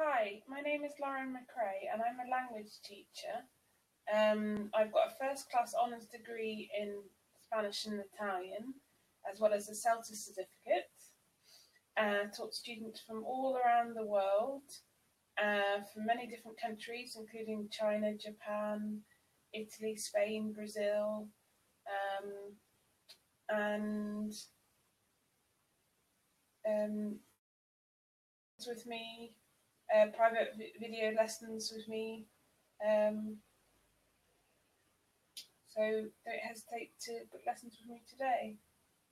Hi, my name is Lauren Macrae and I'm a language teacher. Um, I've got a first class honours degree in Spanish and Italian, as well as a CELTA certificate. Uh, taught students from all around the world, uh, from many different countries, including China, Japan, Italy, Spain, Brazil, um, and um, with me, uh, private vi- video lessons with me. Um, so don't hesitate to book lessons with me today.